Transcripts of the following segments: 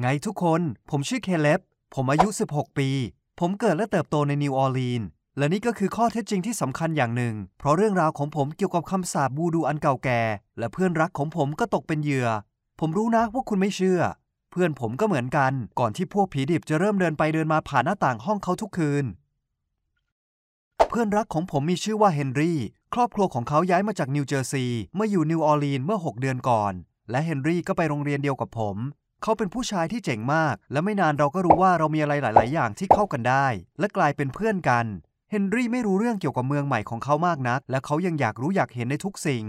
ไงทุกคน ผมชื่อเคเล็บ ผมอายุ 16 ปี ผมเกิดและเติบโตในนิวออร์ลีนส์และนี่ก็คือข้อเท็จจริงที่สำคัญอย่างหนึ่ง เพราะเรื่องราวของผมเกี่ยวกับคำสาปวูดูอันเก่าแก่ และเพื่อนรักของผมก็ตกเป็นเหยื่อ ผมรู้นะว่าคุณไม่เชื่อ เพื่อนผมก็เหมือนกัน ก่อนที่พวกผีดิบจะเริ่มเดินไปเดินมาผ่านหน้าต่างห้องเขาทุกคืน เพื่อนรักของผมมีชื่อว่าเฮนรี่ ครอบครัวของเขาย้ายมาจากนิวเจอร์ซีย์เมื่ออยู่นิวออร์ลีนส์เมื่อ 6 เดือนก่อน และเฮนรี่ก็ไปโรงเรียนเดียวกับผม เขาเป็นผู้ชายที่เจ๋งมาก และไม่นานเราก็รู้ว่าเรามีอะไรหลาย ๆ อย่างที่เข้ากันได้ และกลายเป็นเพื่อนกัน เฮนรี่ไม่รู้เรื่องเกี่ยวกับเมืองใหม่ของเขามากนัก และเขายังอยากรู้อยากเห็นในทุกสิ่ง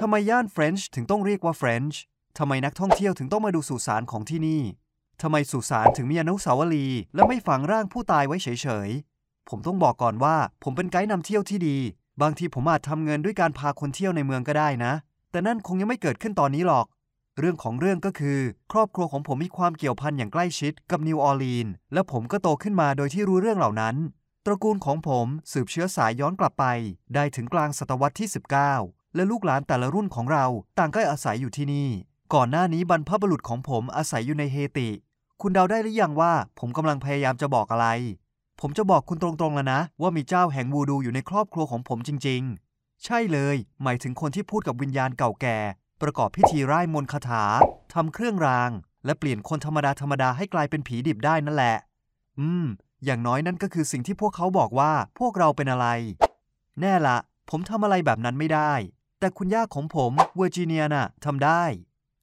ทำไมย่านเฟรนช์ถึงต้องเรียกว่าเฟรนช์ทำไมนักท่องเที่ยวถึงต้องมาดูสุสานของที่นี่ทำไมสุสานถึงมีอนุสาวรีย์และไม่ฝังร่างผู้ตายไว้เฉย ๆ ผมต้องบอกก่อนว่า ผมเป็นไกด์นำเที่ยวที่ดี บางทีผมอาจทำเงินด้วยการพาคนเที่ยวในเมืองก็ได้นะ แต่นั่นคงยังไม่เกิดขึ้นตอนนี้หรอก เรื่องของเรื่องก็คือ ครอบครัวของผมมีความเกี่ยวพันอย่างใกล้ชิดกับนิวออร์ลีนส์และผมก็โตขึ้นมาโดยที่รู้เรื่องเหล่านั้น ตระกูลของผมสืบเชื้อสายย้อนกลับไป ได้ถึงกลางศตวรรษที่ 19 และลูกหลานแต่ละรุ่นของเราต่างก็อาศัยอยู่ที่นี่ ก่อนหน้านี้บรรพบุรุษของผมอาศัยอยู่ในเฮติ คุณเดาได้หรือยังว่า ผมกำลังพยายามจะบอกอะไร ผมจะบอกคุณตรงๆแล้วนะ ว่ามีเจ้าแห่งวูดูอยู่ในครอบครัวของผมจริง ๆ ใช่เลย หมายถึงคนที่พูดกับวิญญาณเก่าแก่ ประกอบพิธีร่ายมนต์คาถาทำเครื่องราง และเปลี่ยนคนธรรมดาธรรมดาให้กลายเป็นผีดิบได้นั่นแหละ อืม อย่างน้อยนั่นก็คือสิ่งที่พวกเขาบอกว่าพวกเราเป็นอะไร แน่ละผมทำอะไรแบบนั้นไม่ได้ แต่คุณย่าของผมเวอร์จิเนียน่ะทำได้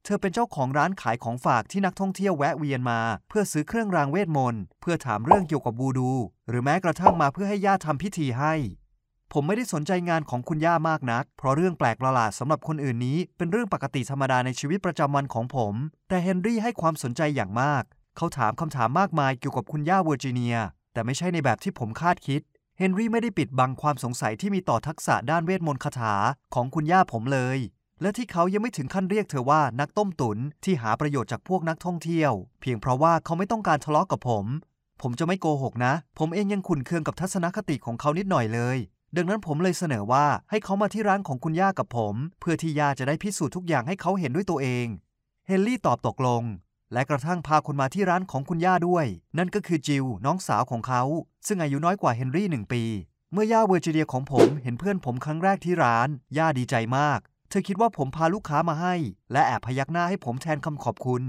เธอเป็นเจ้าของร้านขายของฝากที่นักท่องเที่ยวแวะเวียนมา เพื่อซื้อเครื่องรางเวทมนต์เพื่อถามเรื่องเกี่ยวกับวูดู หรือแม้กระทั่งมาเพื่อให้ย่าทำพิธีให้ ผมไม่ได้สนใจงานของคุณย่ามากนัก เพราะเรื่องแปลกประหลาดสำหรับคนอื่นนี้ เป็นเรื่องปกติธรรมดาในชีวิตประจำวันของผม แต่เฮนรี่ให้ความสนใจอย่างมาก เขาถามคำถามมากมายเกี่ยวกับคุณย่าเวอร์จิเนีย แต่ไม่ใช่ในแบบที่ผมคาดคิด เฮนรี่ไม่ได้ปิดบังความสงสัยที่มีต่อทักษะด้านเวทมนต์คาถาของคุณย่าผมเลย และที่เขายังไม่ถึงขั้นเรียกเธอว่านักต้มตุ๋นที่หาประโยชน์จากพวกนักท่องเที่ยว เพียงเพราะว่าเขาไม่ต้องการทะเลาะกับผม ผมจะไม่โกหกนะ ผมเองยังขุ่นเคืองกับทัศนคติของเขานิดหน่อยเลย ดังนั้นผมเลยเสนอว่าให้เขามาที่ร้านของคุณย่ากับผม เพื่อที่ย่าจะได้พิสูจน์ทุกอย่างให้เขาเห็นด้วยตัวเอง เฮนรี่ตอบตกลง และกระทั่งพาคนมาที่ร้านของคุณย่าด้วย นั่นก็คือจิลน้องสาวของเขา ซึ่งอายุน้อยกว่าเฮนรี่หนึ่งปี เมื่อย่าเวอร์จิเนียของผมเห็นเพื่อนผมครั้งแรกที่ร้าน ย่าดีใจมาก เธอคิดว่าผมพาลูกค้ามาให้ และแอบพยักหน้าให้ผมแทนคำขอบคุณ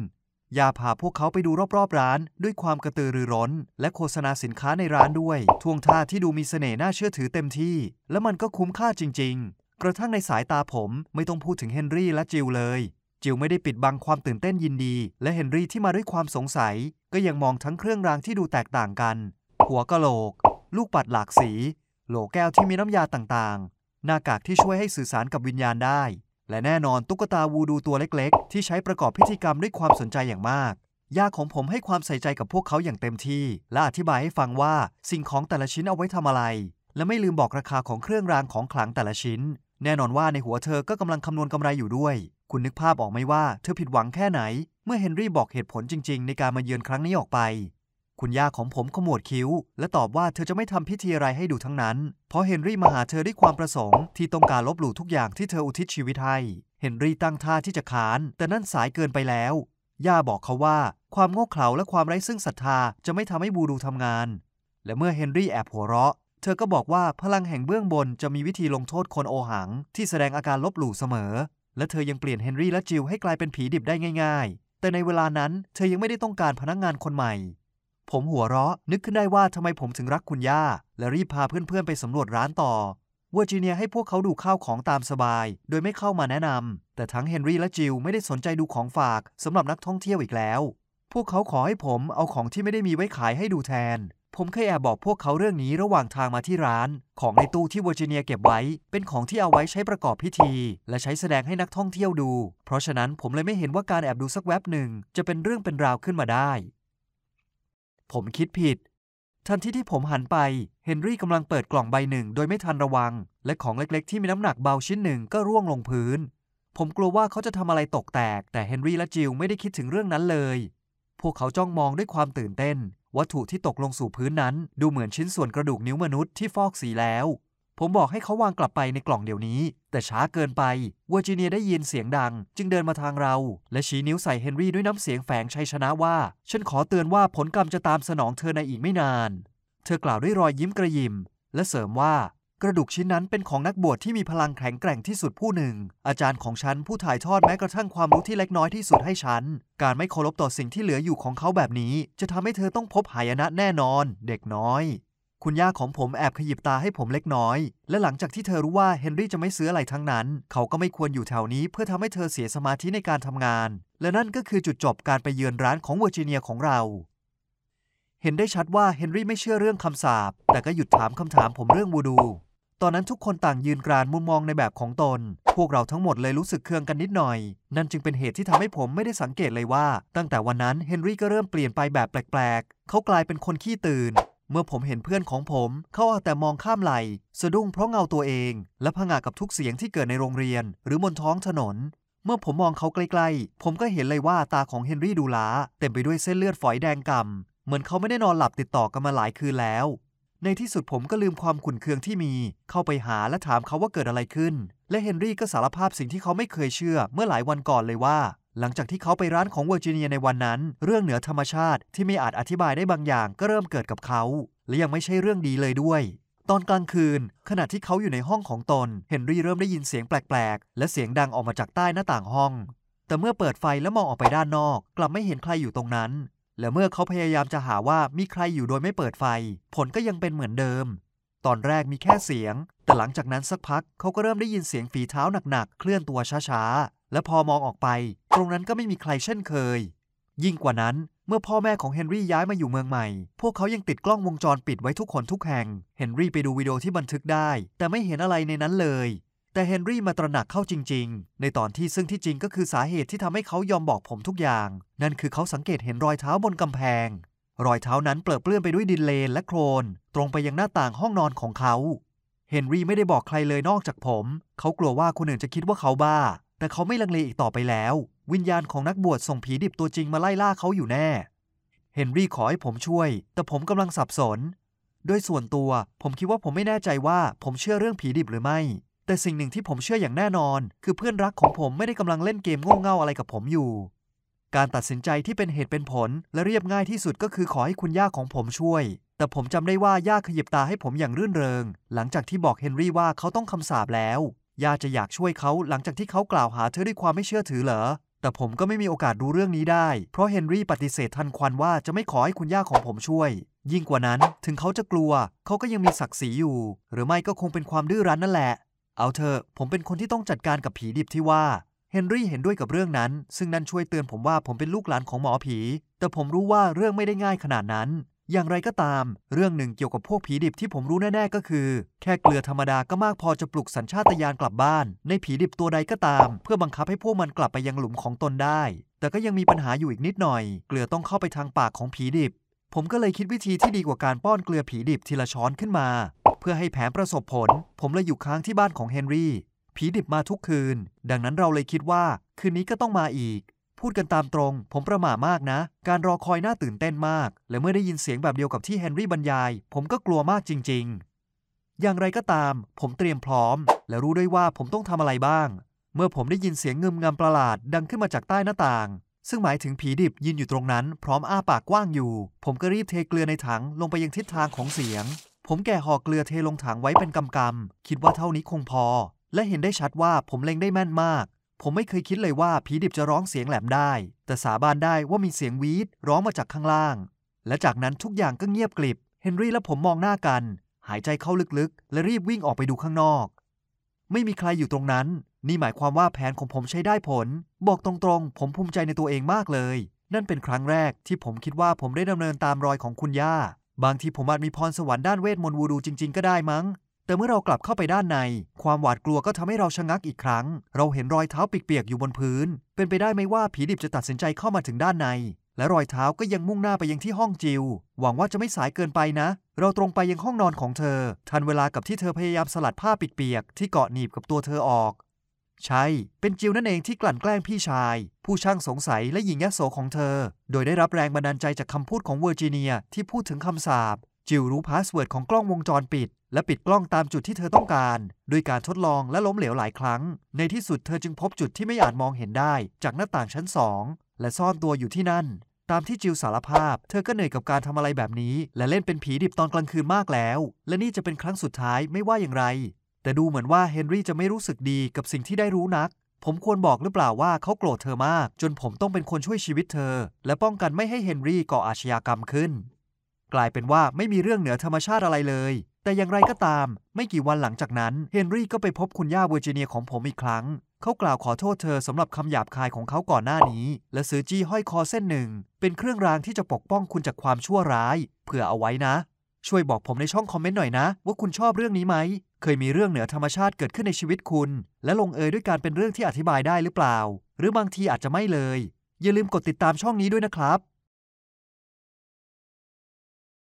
ย่าพาพวกเขาไปดูรอบๆร้าน ด้วยความกระตือรือร้น และโฆษณาสินค้าในร้านด้วยท่วงท่าที่ดูมีเสน่ห์น่าเชื่อถือเต็มที่ และมันก็คุ้มค่าจริง ๆ กระทั่งในสายตาผมไม่ต้องพูดถึงเฮนรี่และจิลเลย จิลไม่ได้ปิดบังความตื่นเต้นยินดี และเฮนรี่ที่มาด้วยความสงสัย ก็ยังมองทั้งเครื่องรางที่ดูแตกต่างกัน หัวกะโหลก ลูกปัดหลากสี โหลแก้วที่มีน้ำยาต่างๆ หน้ากากที่ช่วยให้สื่อสารกับวิญญาณได้ และแน่นอนตุ๊กตาวูดูตัวเล็กๆ ที่ใช้ประกอบพิธีกรรมด้วยความสนใจอย่างมากย่าของผมให้ความใส่ใจกับพวกเขาอย่างเต็มที่ และอธิบายให้ฟังว่าสิ่งของแต่ละชิ้นเอาไว้ทำอะไร และไม่ลืมบอกราคาของเครื่องรางของขลังแต่ละชิ้น แน่นอนว่าในหัวเธอก็กำลังคำนวณกำไรอยู่ด้วย คุณนึกภาพออกไหมว่าเธอผิดหวังแค่ไหน เมื่อเฮนรี่บอกเหตุผลจริง ๆ ในการมาเยือนครั้งนี้ออกไป คุณย่าของผมขมวดคิ้ว และตอบว่าเธอจะไม่ทำพิธีอะไรให้ดูทั้งนั้น เพราะเฮนรี่มาหาเธอด้วยความประสงค์ที่ต้องการลบหลู่ทุกอย่างที่เธออุทิศชีวิตให้ เฮนรี่ตั้งท่าที่จะขาน แต่นั่นสายเกินไปแล้ว ย่าบอกเขาว่า ความโง่เขลาและความไร้ซึ่งศรัทธาจะไม่ทำให้บูดูทำงาน และเมื่อเฮนรี่แอบหัวเราะ เธอก็บอกว่าพลังแห่งเบื้องบนจะมีวิธีลงโทษคนโอหัง ที่แสดงอาการลบหลู่เสมอ และเธอยังเปลี่ยนเฮนรี่และจิลให้กลายเป็นผีดิบได้ง่าย ๆ แต่ในเวลานั้นเธอยังไม่ได้ต้องการพนักงานคนใหม่ ผมหัวเราะนึกขึ้นได้ว่าทำไมผมถึงรักคุณย่า และรีบพาเพื่อนๆไปสำรวจร้านต่อเวอร์จิเนียให้พวกเขาดูข้าวของตามสบาย โดยไม่เข้ามาแนะนำ แต่ทั้งเฮนรี่และจิลไม่ได้สนใจดูของฝากสำหรับนักท่องเที่ยวอีกแล้ว พวกเขาขอให้ผมเอาของที่ไม่ได้มีไว้ขายให้ดูแทน ผมเคยแอบบอกพวกเขาเรื่องนี้ระหว่างทางมาที่ร้าน ของในตู้ที่เวอร์จิเนียเก็บไว้ เป็นของที่เอาไว้ใช้ประกอบพิธี และใช้แสดงให้นักท่องเที่ยวดู เพราะฉะนั้นผมเลยไม่เห็นว่าการแอบดูสักแวบหนึ่งจะเป็นเรื่องเป็นราวขึ้นมาได้ ผมคิดผิด ทันทีที่ผมหันไป เฮนรี่กำลังเปิดกล่องใบหนึ่งโดยไม่ทันระวัง และของเล็กๆ ที่มีน้ำหนักเบาชิ้นหนึ่งก็ร่วงลงพื้น ผมกลัวว่าเขาจะทำอะไรตกแตก แต่เฮนรี่และจิลไม่ได้คิดถึงเรื่องนั้นเลย พวกเขาจ้องมองด้วยความตื่นเต้น วัตถุที่ตกลงสู่พื้นนั้น ดูเหมือนชิ้นส่วนกระดูกนิ้วมนุษย์ที่ฟอกสีแล้ว ผมบอกให้เขาวางกลับไปในกล่องเดี๋ยวนี้ แต่ช้าเกินไปเวอร์จิเนียได้ยินเสียงดัง จึงเดินมาทางเรา และชี้นิ้วใส่เฮนรี่ด้วยน้ำเสียงแฝงชัยชนะว่า ฉันขอเตือนว่าผลกรรมจะตามสนองเธอในอีกไม่นาน เธอกล่าวด้วยรอยยิ้มกระยิม และเสริมว่ากระดูกชิ้นนั้นเป็นของนักบวชที่มีพลังแข็งแกร่งที่สุดผู้หนึ่ง อาจารย์ของฉันผู้ถ่ายทอดแม้กระทั่งความรู้ที่เล็กน้อยที่สุดให้ฉัน การไม่เคารพต่อสิ่งที่เหลืออยู่ของเขาแบบนี้ จะทำให้เธอต้องพบหายนะแน่นอน เด็กน้อย คุณย่าของผมแอบขยิบตาให้ผมเล็กน้อย และหลังจากที่เธอรู้ว่าเฮนรี่จะไม่ซื้ออะไรทั้งนั้น เขาก็ไม่ควรอยู่แถวนี้เพื่อทำให้เธอเสียสมาธิในการทำงาน และนั่นก็คือจุดจบการไปเยือนร้านของเวอร์จิเนียของเรา เห็นได้ชัดว่าเฮนรี่ไม่เชื่อเรื่องคำสาปแต่ก็หยุดถามคำถามผมเรื่องวูดู ตอนนั้นทุกคนต่างยืนกรานมุมมองในแบบของตน พวกเราทั้งหมดเลยรู้สึกเคืองกันนิดหน่อย นั่นจึงเป็นเหตุที่ทำให้ผมไม่ได้สังเกตเลยว่า ตั้งแต่วันนั้นเฮนรี่ก็เริ่มเปลี่ยนไปแบบแปลกๆ เขากลายเป็นคนขี้ตื่น เมื่อผมเห็นเพื่อนของผม เขาเอาแต่มองข้ามไหลสะดุ้งเพราะเงาตัวเอง และผงากับทุกเสียงที่เกิดในโรงเรียน หรือบนท้องถนน เมื่อผมมองเขาใกล้ๆผมก็เห็นเลยว่าตาของเฮนรี่ดูล้า เต็มไปด้วยเส้นเลือดฝอยแดงก่ำเหมือนเขาไม่ได้นอนหลับติดต่อกันมาหลายคืนแล้ว ในที่สุดผมก็ลืมความขุ่นเคืองที่มี เข้าไปหาและถามเขาว่าเกิดอะไรขึ้น และเฮนรี่ก็สารภาพสิ่งที่เขาไม่เคยเชื่อเมื่อหลายวันก่อนเลยว่า หลังจากที่เขาไปร้านของเวอร์จิเนียในวันนั้น เรื่องเหนือธรรมชาติที่ไม่อาจอธิบายได้บางอย่างก็เริ่มเกิดกับเขา และยังไม่ใช่เรื่องดีเลยด้วย ตอนกลางคืน ขณะที่เขาอยู่ในห้องของตน เฮนรี่เริ่มได้ยินเสียงแปลกๆ และเสียงดังออกมาจากใต้หน้าต่างห้อง แต่เมื่อเปิดไฟและมองออกไปด้านนอก กลับไม่เห็นใครอยู่ตรงนั้น และเมื่อเขาพยายามจะหาว่ามีใครอยู่โดยไม่เปิดไฟ ผลก็ยังเป็นเหมือนเดิม ตอนแรกมีแค่เสียง แต่หลังจากนั้นสักพักเขาก็เริ่มได้ยินเสียงฝีเท้าหนักๆเคลื่อนตัวช้าๆ และพอมองออกไป ตรงนั้นก็ไม่มีใครเช่นเคย ยิ่งกว่านั้นเมื่อพ่อแม่ของเฮนรี่ย้ายมาอยู่เมืองใหม่ พวกเขายังติดกล้องวงจรปิดไว้ทุกคนทุกแห่ง เฮนรี่ไปดูวิดีโอที่บันทึกได้ แต่ไม่เห็นอะไรในนั้นเลย แต่เฮนรี่มาตระหนักเข้าจริง ๆ ในตอนที่ซึ่งที่จริงก็คือสาเหตุที่ทำให้เขายอมบอกผมทุกอย่าง นั่นคือเขาสังเกตเห็นรอยเท้าบนกำแพง รอยเท้านั้นเปลือเปื้อนไปด้วยดินเลนและโคลนตรงไปยังหน้าต่างห้องนอนของเขา เฮนรี่ไม่ได้บอกใครเลยนอกจากผม เขากลัวว่าคนอื่นจะคิดว่าเขาบ้า แต่เขาไม่ลังเลอีกต่อไปแล้ว วิญญาณของนักบวชส่งผีดิบตัวจริงมาไล่ล่าเขาอยู่แน่ เฮนรี่ขอให้ผมช่วย แต่ผมกำลังสับสน โดยส่วนตัวผมคิดว่าผมไม่แน่ใจว่าผมเชื่อเรื่องผีดิบหรือไม่ แต่สิ่งหนึ่งที่ผมเชื่ออย่างแน่นอน คือเพื่อนรักของผมไม่ได้กำลังเล่นเกมโง่เง่าอะไรกับผมอยู่ การตัดสินใจที่เป็นเหตุเป็นผล และเรียบง่ายที่สุดก็คือขอให้คุณย่าของผมช่วย แต่ผมจำได้ว่าย่าขยิบตาให้ผมอย่างรื่นเริง หลังจากที่บอกเฮนรี่ว่าเขาต้องคำสาปแล้ว ย่าจะอยากช่วยเขาหลังจากที่เขากล่าวหาเธอด้วยความไม่เชื่อถือเหรอ แต่ผมก็ไม่มีโอกาสรู้เรื่องนี้ได้ เพราะเฮนรี่ปฏิเสธทันควันว่าจะไม่ขอให้คุณย่าของผมช่วย ยิ่งกว่านั้นถึงเขาจะกลัว เขาก็ยังมีศักดิ์ศรีอยู่ หรือไม่ก็คงเป็นความดื้อรั้นนั่นแหละ เอาเถอะผมเป็นคนที่ต้องจัดการกับผีดิบที่ว่าเฮนรี่เห็นด้วยกับเรื่องนั้น ซึ่งนั่นช่วยเตือนผมว่าผมเป็นลูกหลานของหมอผี แต่ผมรู้ว่าเรื่องไม่ได้ง่ายขนาดนั้น อย่างไรก็ตาม เรื่องหนึ่งเกี่ยวกับพวกผีดิบที่ผมรู้แน่ๆก็คือ แค่เกลือธรรมดาก็มากพอจะปลุกสัญชาตญาณกลับบ้าน ในผีดิบตัวใดก็ตาม เพื่อบังคับให้พวกมันกลับไปยังหลุมของตนได้ แต่ก็ยังมีปัญหาอยู่อีกนิดหน่อย เกลือต้องเข้าไปทางปากของผีดิบ ผมก็เลยคิดวิธีที่ดีกว่าการป้อนเกลือผีดิบทีละช้อนขึ้นมา เพื่อให้แผนประสบผล ผมเลยอยู่ค้างที่บ้านของเฮนรี่ผีดิบมาทุกคืน ดังนั้นเราเลยคิดว่า คืนนี้ก็ต้องมาอีก พูดกันตามตรง ผมประหม่ามากนะ การรอคอยน่าตื่นเต้นมาก และเมื่อได้ยินเสียงแบบเดียวกับที่เฮนรี่บรรยาย ผมก็กลัวมากจริง ๆ อย่างไรก็ตาม ผมเตรียมพร้อม และรู้ด้วยว่าผมต้องทำอะไรบ้าง เมื่อผมได้ยินเสียงเงึมงำประหลาดดังขึ้นมาจากใต้หน้าต่าง ซึ่งหมายถึงผีดิบยืนอยู่ตรงนั้น พร้อมอ้าปากกว้างอยู่ ผมก็รีบเทเกลือในถังลงไปยังทิศทางของเสียง ผมแก่ห่อเกลือเทลงถังไว้เป็นกำกำๆคิดว่าเท่านี้คงพอ และเห็นได้ชัดว่าผมเล็งได้แม่นมาก ผมไม่เคยคิดเลยว่าผีดิบจะร้องเสียงแหลมได้ แต่สาบานได้ว่ามีเสียงวีดร้องมาจากข้างล่าง และจากนั้นทุกอย่างก็เงียบกลิบ เฮนรี่และผมมองหน้ากัน หายใจเข้าลึกๆ และรีบวิ่งออกไปดูข้างนอก ไม่มีใครอยู่ตรงนั้น นี่หมายความว่าแผนของผมใช้ได้ผล บอกตรงๆ ผมภูมิใจในตัวเองมากเลย นั่นเป็นครั้งแรกที่ผมคิดว่าผมได้ดำเนินตามรอยของคุณย่า บางทีผมอาจมีพรสวรรค์ด้านเวทมนต์วูดูจริง ๆ ก็ได้มั้ง แต่เมื่อเรากลับเข้าไปด้านใน ความหวาดกลัวก็ทำให้เราชะงักอีกครั้ง เราเห็นรอยเท้าเปียกๆอยู่บนพื้น เป็นไปได้ไหมว่าผีดิบจะตัดสินใจเข้ามาถึงด้านใน และรอยเท้าก็ยังมุ่งหน้าไปยังที่ห้องจิว หวังว่าจะไม่สายเกินไปนะ เราตรงไปยังห้องนอนของเธอ ทันเวลากับที่เธอพยายามสลัดผ้าเปียกๆที่เกาะหนีบกับตัวเธอออก ใช่ เป็นจิวนั่นเองที่กลั่นแกล้งพี่ชาย ผู้ช่างสงสัยและหญิงยโสของเธอ โดยได้รับแรงบันดาลใจจากคำพูดของเวอร์จิเนียที่พูดถึงคำสาป จิลรู้ password ของกล้องวงจรปิด และปิดกล้องตามจุดที่เธอต้องการด้วยการทดลองและล้มเหลวหลายครั้ง ในที่สุดเธอจึงพบจุดที่ไม่อาจมองเห็นได้ จากหน้าต่างชั้นสองและซ่อนตัวอยู่ที่นั่น ตามที่จิลสารภาพ เธอก็เหนื่อยกับการทำอะไรแบบนี้ และเล่นเป็นผีดิบตอนกลางคืนมากแล้ว และนี่จะเป็นครั้งสุดท้ายไม่ว่าอย่างไร แต่ดูเหมือนว่าเฮนรี่จะไม่รู้สึกดีกับสิ่งที่ได้รู้นัก ผมควรบอกหรือเปล่าว่าเขาโกรธเธอมาก จนผมต้องเป็นคนช่วยชีวิตเธอ และป้องกันไม่ให้เฮนรี่ก่ออาชญากรรมขึ้น กลายเป็นว่าไม่มีเรื่องเหนือธรรมชาติอะไรเลย แต่อย่างไรก็ตาม ไม่กี่วันหลังจากนั้น เฮนรี่ก็ไปพบคุณย่าเวอร์จิเนียของผมอีกครั้ง เขากล่าวขอโทษเธอสำหรับคำหยาบคายของเขาก่อนหน้านี้ และซื้อจี้ห้อยคอเส้นหนึ่ง เป็นเครื่องรางที่จะปกป้องคุณจากความชั่วร้าย เผื่อเอาไว้นะ ช่วยบอกผมในช่องคอมเมนต์หน่อยนะ ว่าคุณชอบเรื่องนี้ไหม เคยมีเรื่องเหนือธรรมชาติเกิดขึ้นในชีวิตคุณ และลงเอยด้วยการเป็นเรื่องที่อธิบายได้หรือเปล่า หรือบางทีอาจจะไม่เลย อย่าลืมกดติดตามช่องนี้ด้วยนะครับ